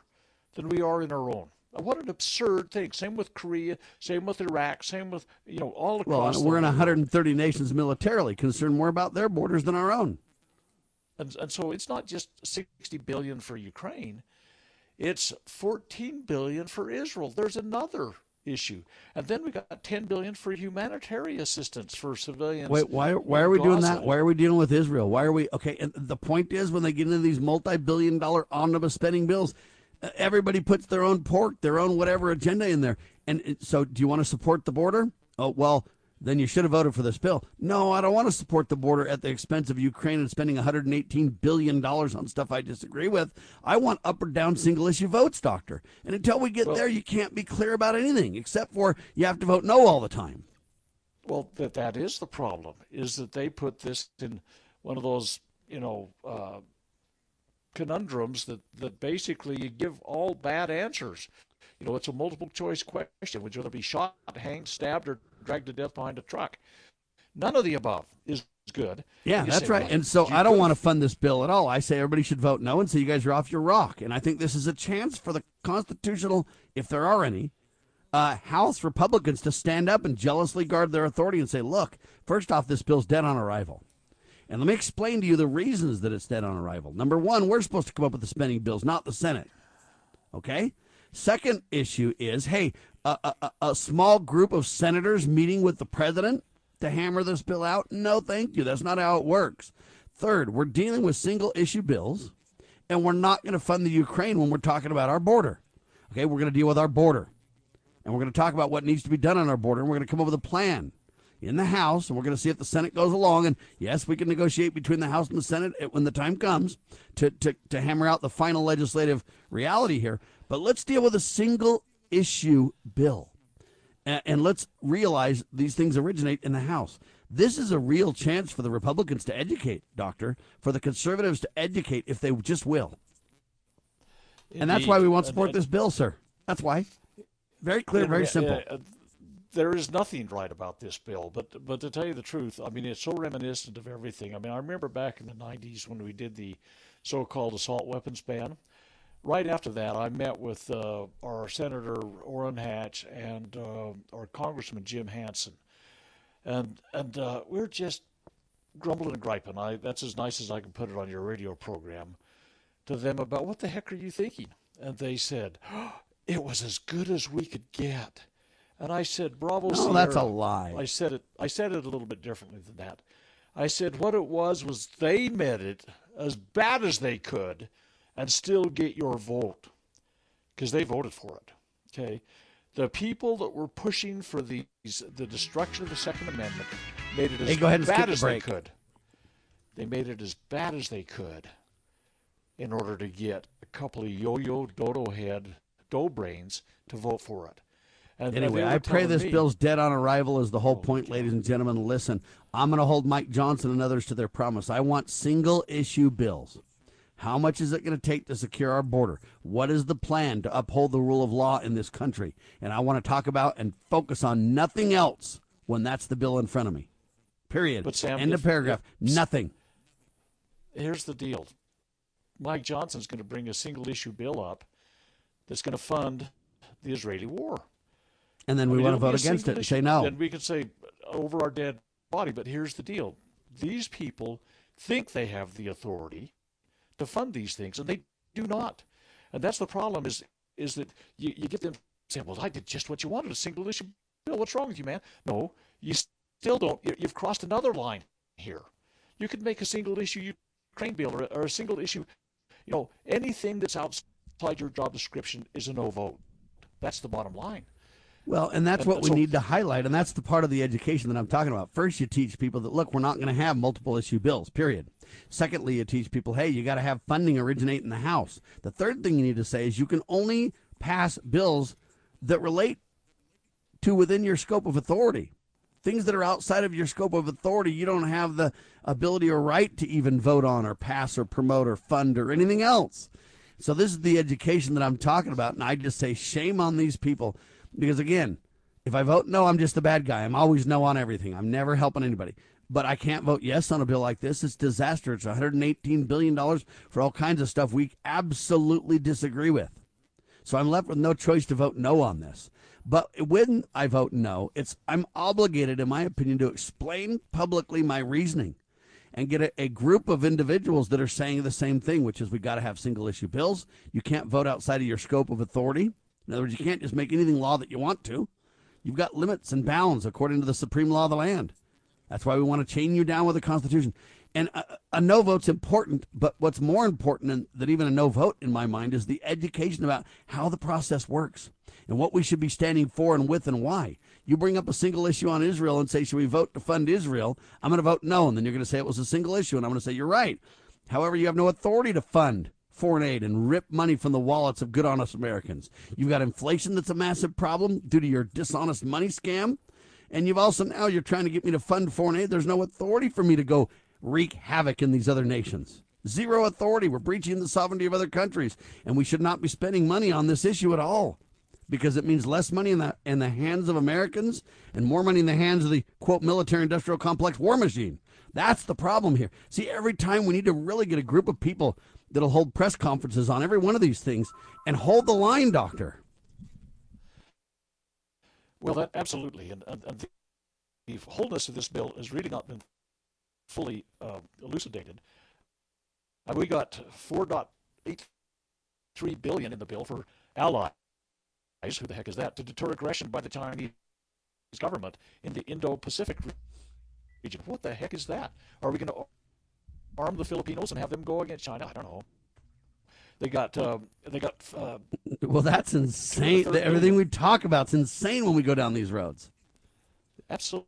than we are in our own. What an absurd thing. Same with Korea, same with Iraq, same with, you know, all across the we're in 130 nations militarily, concerned more about their borders than our own. And, and so it's not just 60 billion for Ukraine. It's 14 billion for Israel. There's another issue. And then we got 10 billion for humanitarian assistance for civilians. Wait, why why are we doing that? Why are we dealing with Israel? Why are we okay? And the point is, when they get into these multi-billion-dollar omnibus spending bills, everybody puts their own pork, their own whatever agenda in there. And so, do you want to support the border? Oh well, then you should have voted for this bill. No, I don't want to support the border at the expense of Ukraine and spending 118 billion dollars on stuff I disagree with. I want up or down single-issue votes, doctor. And until we get Well- there, you can't be clear about anything except for you have to vote no all the time. Well, that that is the problem. Is that they put this in one of those, you know, uh, conundrums that that basically you give all bad answers. You know, it's a multiple choice question. Would you rather be shot, hanged, stabbed, or dragged to death behind a truck? None of the above is good. Yeah, you that's say, right. well, And so I don't could've- want to fund this bill at all. I say everybody should vote no, and so you guys are off your rock. And I think this is a chance for the constitutional, if there are any, uh, House Republicans to stand up and jealously guard their authority and say, look, first off, this bill's dead on arrival. And let me explain to you the reasons that it's dead on arrival. Number one, we're supposed to come up with the spending bills, not the Senate. Okay? Second issue is hey, a, a, small group of senators meeting with the president to hammer this bill out? No, thank you. That's not how it works. Third, we're dealing with single issue bills, and we're not going to fund the Ukraine when we're talking about our border. Okay? We're going to deal with our border, and we're going to talk about what needs to be done on our border, and we're going to come up with a plan in the House, and we're going to see if the Senate goes along. And yes, we can negotiate between the House and the Senate when the time comes to, to, to hammer out the final legislative reality here. But let's deal with a single issue bill. And, and let's realize these things originate in the House. This is a real chance for the Republicans to educate, Doctor, for the conservatives to educate if they just will. And that's why we won't support And- this bill, sir. That's why. Very clear, very simple. uh, there is nothing right about this bill, but but to tell you the truth, I mean it's so reminiscent of everything. I mean I remember back in the '90s when we did the so-called assault weapons ban. Right after that, I met with uh, our Senator Orrin Hatch and uh, our Congressman Jim Hansen, and and uh, we we're just grumbling and griping. I that's as nice as I can put it on your radio program to them about what the heck are you thinking? And they said, it was as good as we could get. And I said, Bravo. No, Sierra. that's a lie. I said it. I said it a little bit differently than that. I said what it was was they made it as bad as they could, and still get your vote, because they voted for it. Okay, the people that were pushing for these the destruction of the Second Amendment made it as Hey, go ahead and bad the as break. they could. They made it as bad as they could in order to get a couple of yo-yo dodo head dough brains to vote for it. And Anyway, I pray this me- bill's dead on arrival is the whole oh, point, ladies and gentlemen. Listen, I'm going to hold Mike Johnson and others to their promise. I want single issue bills. How much is it going to take to secure our border? What is the plan to uphold the rule of law in this country? And I want to talk about and focus on nothing else when that's the bill in front of me. Period. But Sam, End if- of paragraph. if- Nothing. here's the deal. Mike Johnson's going to bring a single issue bill up that's going to fund the Israeli war. And then we I mean, want to vote against it and say no. Then we could say over our dead body. But here's the deal: these people think they have the authority to fund these things, and they do not. And that's the problem: is is that you, you get them saying, "Well, I did just what you wanted—a single issue bill. What's wrong with you, man?" No, you still don't. you- You've crossed another line here. You could make a single issue Ukraine bill or or a single issue. You know, anything that's outside your job description is a no vote. That's the bottom line. Well, and that's And what we need to highlight, and that's the part of the education that I'm talking about. First, you teach people that look, we're not going to have multiple issue bills. Period. Secondly, you teach people, hey, you got to have funding originate in the House. The third thing you need to say is you can only pass bills that relate to within your scope of authority. Things that are outside of your scope of authority, you don't have the ability or right to even vote on or pass or promote or fund or anything else. So this is the education that I'm talking about, and I just say shame on these people because again, if I vote no, I'm just the bad guy. I'm always no on everything. I'm never helping anybody. But I can't vote yes on a bill like this. It's disaster. It's 118 billion dollars for all kinds of stuff we absolutely disagree with. So I'm left with no choice to vote no on this. But when I vote no, it's I'm obligated, in my opinion, to explain publicly my reasoning and get a, a group of individuals that are saying the same thing, which is we got to have single issue bills. You can't vote outside of your scope of authority. In other words, you can't just make anything law that you want to. You've got limits and bounds according to the supreme law of the land. That's why we want to chain you down with the Constitution. And a, a no vote's important, but what's more important than, than even a no vote in my mind is the education about how the process works and what we should be standing for and with and why. You bring up a single issue on Israel and say, should we vote to fund Israel? I'm going to vote no. And then you're going to say it was a single issue. And I'm going to say, you're right. However, you have no authority to fund foreign aid and rip money from the wallets of good, honest Americans. You've got inflation that's a massive problem due to your dishonest money scam. And you've also now you're trying to get me to fund foreign aid. There's no authority for me to go wreak havoc in these other nations. Zero authority. We're breaching the sovereignty of other countries, and we should not be spending money on this issue at all because it means less money in the in the hands of Americans and more money in the hands of the quote military industrial complex war machine. That's the problem here. See, every time we need to really get a group of people that'll hold press conferences on every one of these things and hold the line, doctor. Well, that absolutely, and, and, and the wholeness of this bill has really not been fully uh, elucidated. We got 4.83 billion in the bill for allies. Who the heck is that? To deter aggression by the Chinese government in the Indo-Pacific region. What the heck is that? Are we going to arm the Filipinos and have them go against China? I don't know. They got uh, they got uh, Well, that's insane. Everything we talk about is insane when we go down these roads. absolutely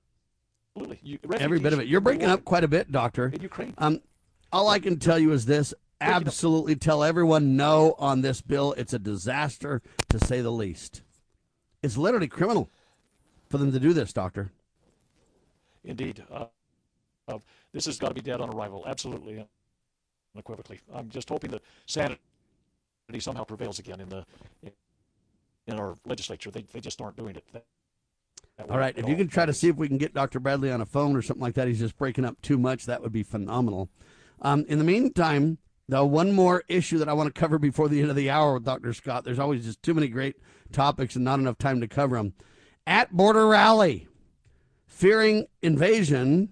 you, Every bit of it. You're breaking up quite a bit, Doctor. in Ukraine. Um, all I can tell you is this: absolutely tell everyone no on this bill. It's a disaster, to say the least. It's literally criminal for them to do this, Doctor. Indeed. Uh, uh, this has got to be dead on arrival, absolutely, and unequivocally. I'm just hoping that sanity somehow prevails again in the in our legislature. They, they just aren't doing it. That, that All right, if you can try to see if we can get Dr. Bradley on a phone or something like that, he's just breaking up too much. That would be phenomenal. Um, in the meantime, though, one more issue that I want to cover before the end of the hour with Dr. Scott. There's always just too many great topics and not enough time to cover them. At border rally, fearing invasion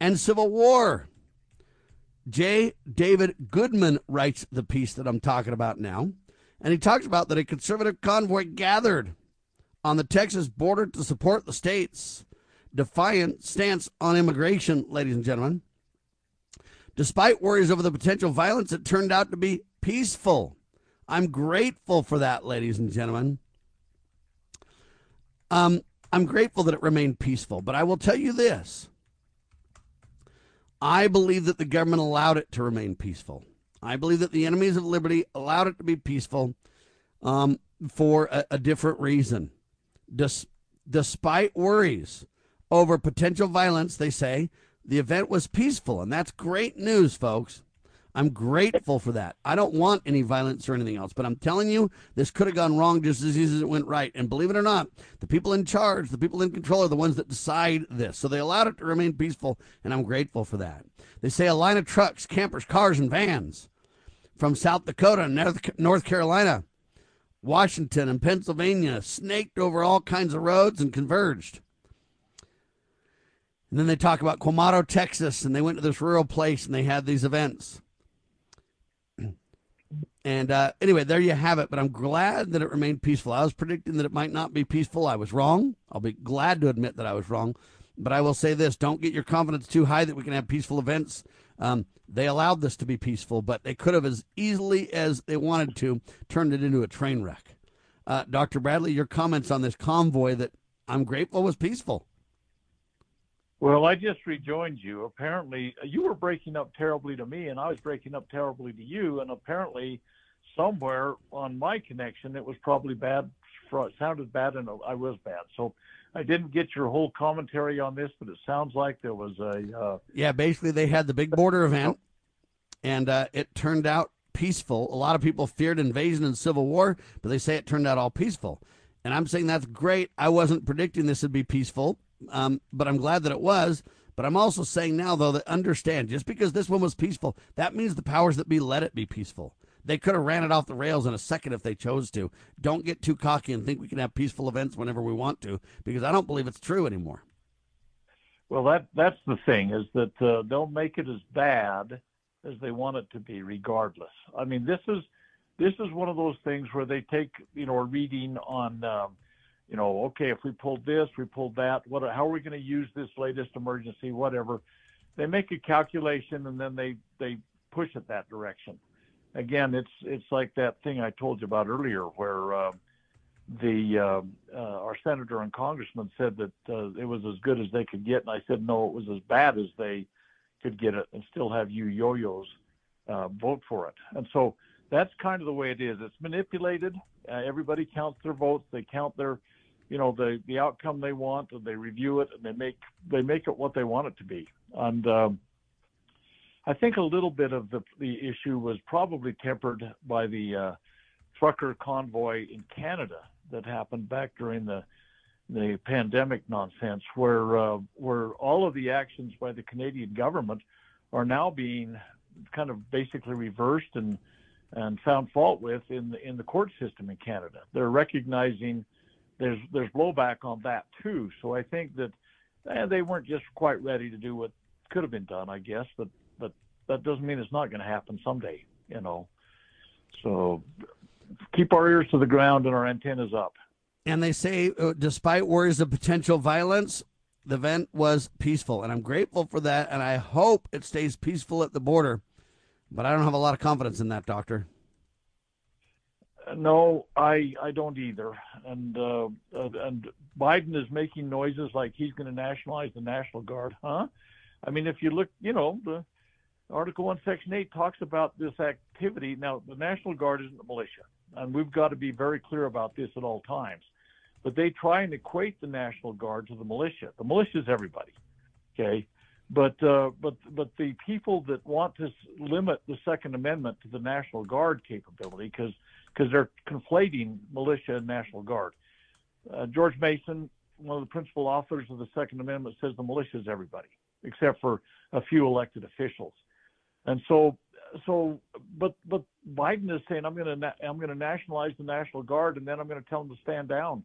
and civil war. J. David Goodman writes the piece that I'm talking about now. And he talks about that a conservative convoy gathered on the Texas border to support the state's defiant stance on immigration, ladies and gentlemen. Despite worries over the potential violence, it turned out to be peaceful. I'm grateful for that, ladies and gentlemen. Um, I'm grateful that it remained peaceful, but I will tell you this. I believe that the government allowed it to remain peaceful. I believe that the enemies of liberty allowed it to be peaceful um, for a, a, different reason. Des- despite worries over potential violence, they say the event was peaceful, and that's great news, folks. I'm grateful for that. I don't want any violence or anything else, but I'm telling you, this could have gone wrong just as easy as it went right. And believe it or not, the people in charge, the people in control are the ones that decide this. So they allowed it to remain peaceful, and I'm grateful for that. They say a line of trucks, campers, cars, and vans from South Dakota, North Carolina, Washington, and Pennsylvania snaked over all kinds of roads and converged. And then they talk about Quemado, Texas, and they went to this rural place and they had these events. And uh, anyway, there you have it. But I'm glad that it remained peaceful. I was predicting that it might not be peaceful. I was wrong. I'll be glad to admit that I was wrong. But I will say this don't get your confidence too high that we can have peaceful events. Um, they allowed this to be peaceful, but they could have, as easily as they wanted to, turned it into a train wreck. Uh, Dr. Bradley, your comments on this convoy that I'm grateful was peaceful. Well, I just rejoined you. Apparently, you were breaking up terribly to me, and I was breaking up terribly to you. And apparently, somewhere on my connection, it was probably bad. It sounded bad, and I was bad. So I didn't get your whole commentary on this, but it sounds like there was a. Uh, yeah, basically, they had the big border event, and uh, it turned out peaceful. A lot of people feared invasion and civil war, but they say it turned out all peaceful. And I'm saying that's great. I wasn't predicting this would be peaceful um, but I'm glad that it was. But I'm also saying now, though, that understand just because this one was peaceful, that means the powers that be let it be peaceful. They could have ran it off the rails in a second if they chose to. Don't get too cocky and think we can have peaceful events whenever we want to, because I don't believe it's true anymore. Well, that that's the thing is that uh, they'll make it as bad as they want it to be, regardless. I mean, this is this is one of those things where they take you know a reading on. Um, you know, okay, if we pulled this, we pulled that, what, how are we going to use this latest emergency, whatever. They make a calculation and then they, they push it that direction. Again, it's, it's like that thing I told you about earlier where, uh, the uh, uh, our senator and congressman said that uh, it was as good as they could get, and I said no, it was as bad as they could get it, and still have you yo-yos uh, vote for it. And so that's kind of the way it is. It's manipulated. Uh, everybody counts their votes. They count their you know the the outcome they want and they review it and they make they make it what they want it to be and um, I think a little bit of the the issue was probably tempered by the uh, trucker convoy in Canada that happened back during the the pandemic nonsense where uh, where all of the actions by the Canadian government are now being kind of basically reversed and and found fault with in the, in the court system in Canada. They're recognizing there's there's blowback on that too. So I think that eh, they weren't just quite ready to do what could have been done, I guess. But but that doesn't mean it's not going to happen someday, you know. So keep our ears to the ground and our antennas up. And they say, uh, despite worries of potential violence, the event was peaceful, and I'm grateful for that. And I hope it stays peaceful at the border. But I don't have a lot of confidence in that, Doctor. No, I I don't either. And uh, uh, and Biden is making noises like he's going to nationalize the National Guard, huh? I mean, if you look, you know, the Article One, Section Eight talks about this activity. Now, the National Guard isn't the militia, and we've got to be very clear about this at all times. But they try and equate the National Guard to the militia. The militia is everybody, okay? But uh, but but the people that want to limit the Second Amendment to the National Guard capability, because because they're conflating militia and National Guard. Uh, George Mason, one of the principal authors of the Second Amendment, says the militia is everybody except for a few elected officials. And so, so, but but Biden is saying I'm going to I'm going to nationalize the National Guard, and then I'm going to tell them to stand down.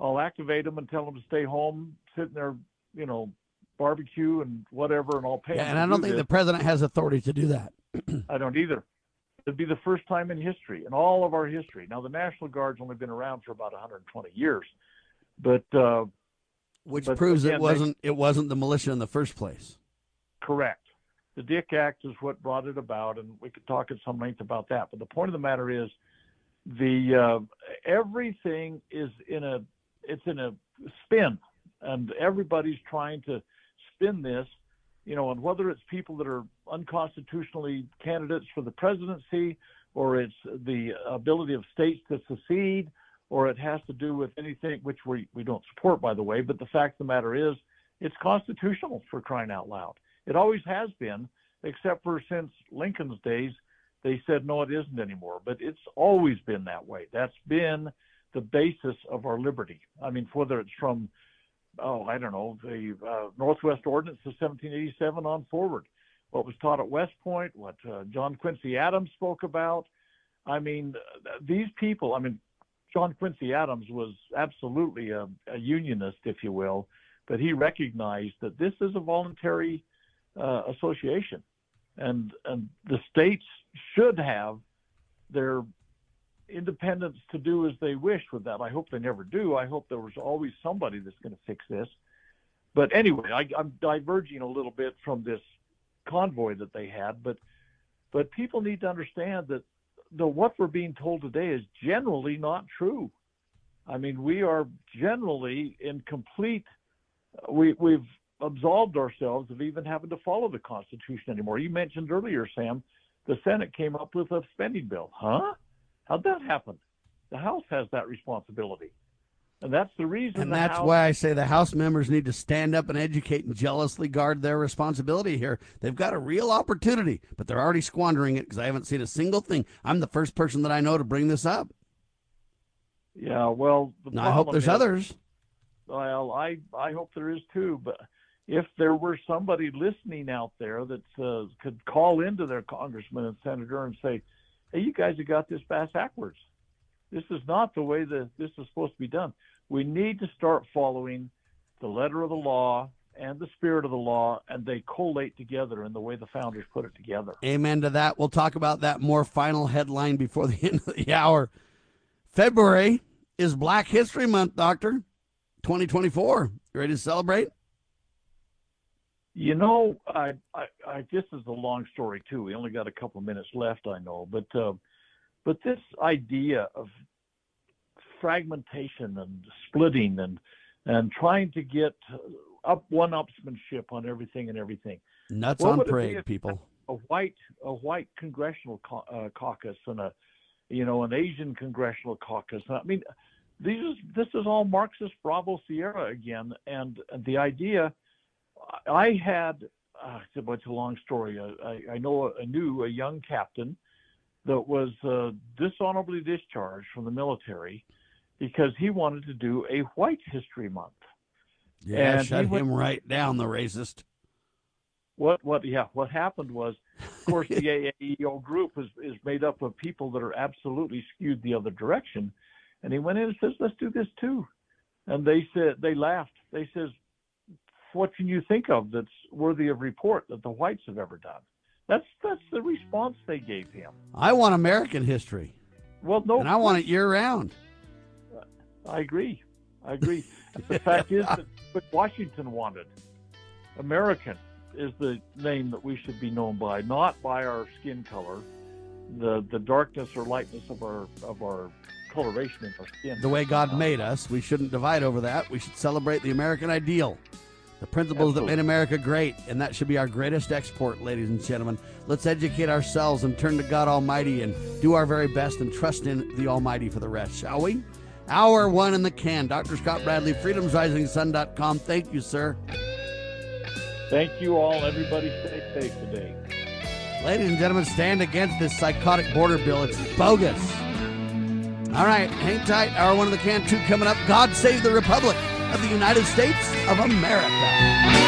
I'll activate them and tell them to stay home, sit in their, you know, barbecue and whatever, and I'll pay. Yeah, and I don't think this. the president has authority to do that. I don't either. It'd be the first time in history, in all of our history. Now, the National Guard's only been around for about 120 years, but uh, which but proves again, it wasn't it wasn't the militia in the first place. Correct. The Dick Act is what brought it about, and we could talk at some length about that. But the point of the matter is, the uh, everything is in a it's in a spin, and everybody's trying to spin this, you know, and whether it's people that are unconstitutionally candidates for the presidency, or it's the ability of states to secede, or it has to do with anything which we we don't support, by the way. But the fact of the matter is, it's constitutional for crying out loud. It always has been, except for since Lincoln's days, they said no, it isn't anymore. But it's always been that way. That's been the basis of our liberty. I mean, whether it's from, oh, I don't know, the uh, Northwest Ordinance of 1787 on forward, what was taught at West Point, what uh, John Quincy Adams spoke about. I mean, these people, I mean, John Quincy Adams was absolutely a, a unionist, if you will, but he recognized that this is a voluntary uh, association, and and the states should have their independence to do as they wish with that. I hope they never do. I hope there was always somebody that's going to fix this. But anyway, I, I'm diverging a little bit from this convoy that they had, but but people need to understand that the what we're being told today is generally not true. I mean, we are generally in complete. We we've absolved ourselves of even having to follow the Constitution anymore. You mentioned earlier, Sam, the Senate came up with a spending bill. Huh? How'd that happen? The House has that responsibility, and that's the reason. And the that's House, why I say the House members need to stand up and educate and jealously guard their responsibility here. They've got a real opportunity, but they're already squandering it because I haven't seen a single thing. I'm the first person that I know to bring this up. Yeah, well, I hope there's is- others. Well, I I hope there is too. But if there were somebody listening out there that uh, could call into their congressman and senator and say, "Hey, you guys have got this bass backwards. This is not the way that this is supposed to be done. We need to start following the letter of the law and the spirit of the law, and they collate together in the way the founders put it together." Amen to that. We'll talk about that more final headline before the [laughs] end of the hour. February is Black History Month, Doctor. 2024. You ready to celebrate? You know, I, I, I this is a long story too. We only got a couple of minutes left, I know, but uh, but this idea of fragmentation and splitting and and trying to get up one-upsmanship on everything and everything. Nuts What on parade, people. A white a white congressional uh, caucus and a you know an Asian congressional caucus. I mean, these is this is all Marxist Bravo Sierra again, and the idea. I had uh, it's a bunch of long story. I, I know I knew a young captain that was uh, dishonorably discharged from the military because he wanted to do a White History Month. Yeah, And shut went- him right down, the racist. What what yeah what happened was of course [laughs] the AAEO group is is made up of people that are absolutely skewed the other direction, and he went in and says let's do this too, and they said they laughed. They says what can you think of that's worthy of report that the whites have ever done? That's that's the response they gave him. I want American history. Well, no, and I want it year round. Uh, I agree. I agree. the fact is that what Washington wanted, American, is the name that we should be known by, not by our skin color, the the darkness or lightness of our of our coloration in our skin. The way God made us, we shouldn't divide over that. We should celebrate the American ideal, the principles that made America great, and that should be our greatest export, ladies and gentlemen. Let's educate ourselves and turn to God Almighty and do our very best and trust in the Almighty for the rest, shall we? Hour one in the can. Dr. Scott Bradley, freedomsrisingsun.com. Thank you, sir. Thank you all. Everybody stay safe today. Ladies and gentlemen, stand against this psychotic border bill. It's bogus. All right, hang tight. Hour one of the can two coming up. God save the Republic of the United States of America.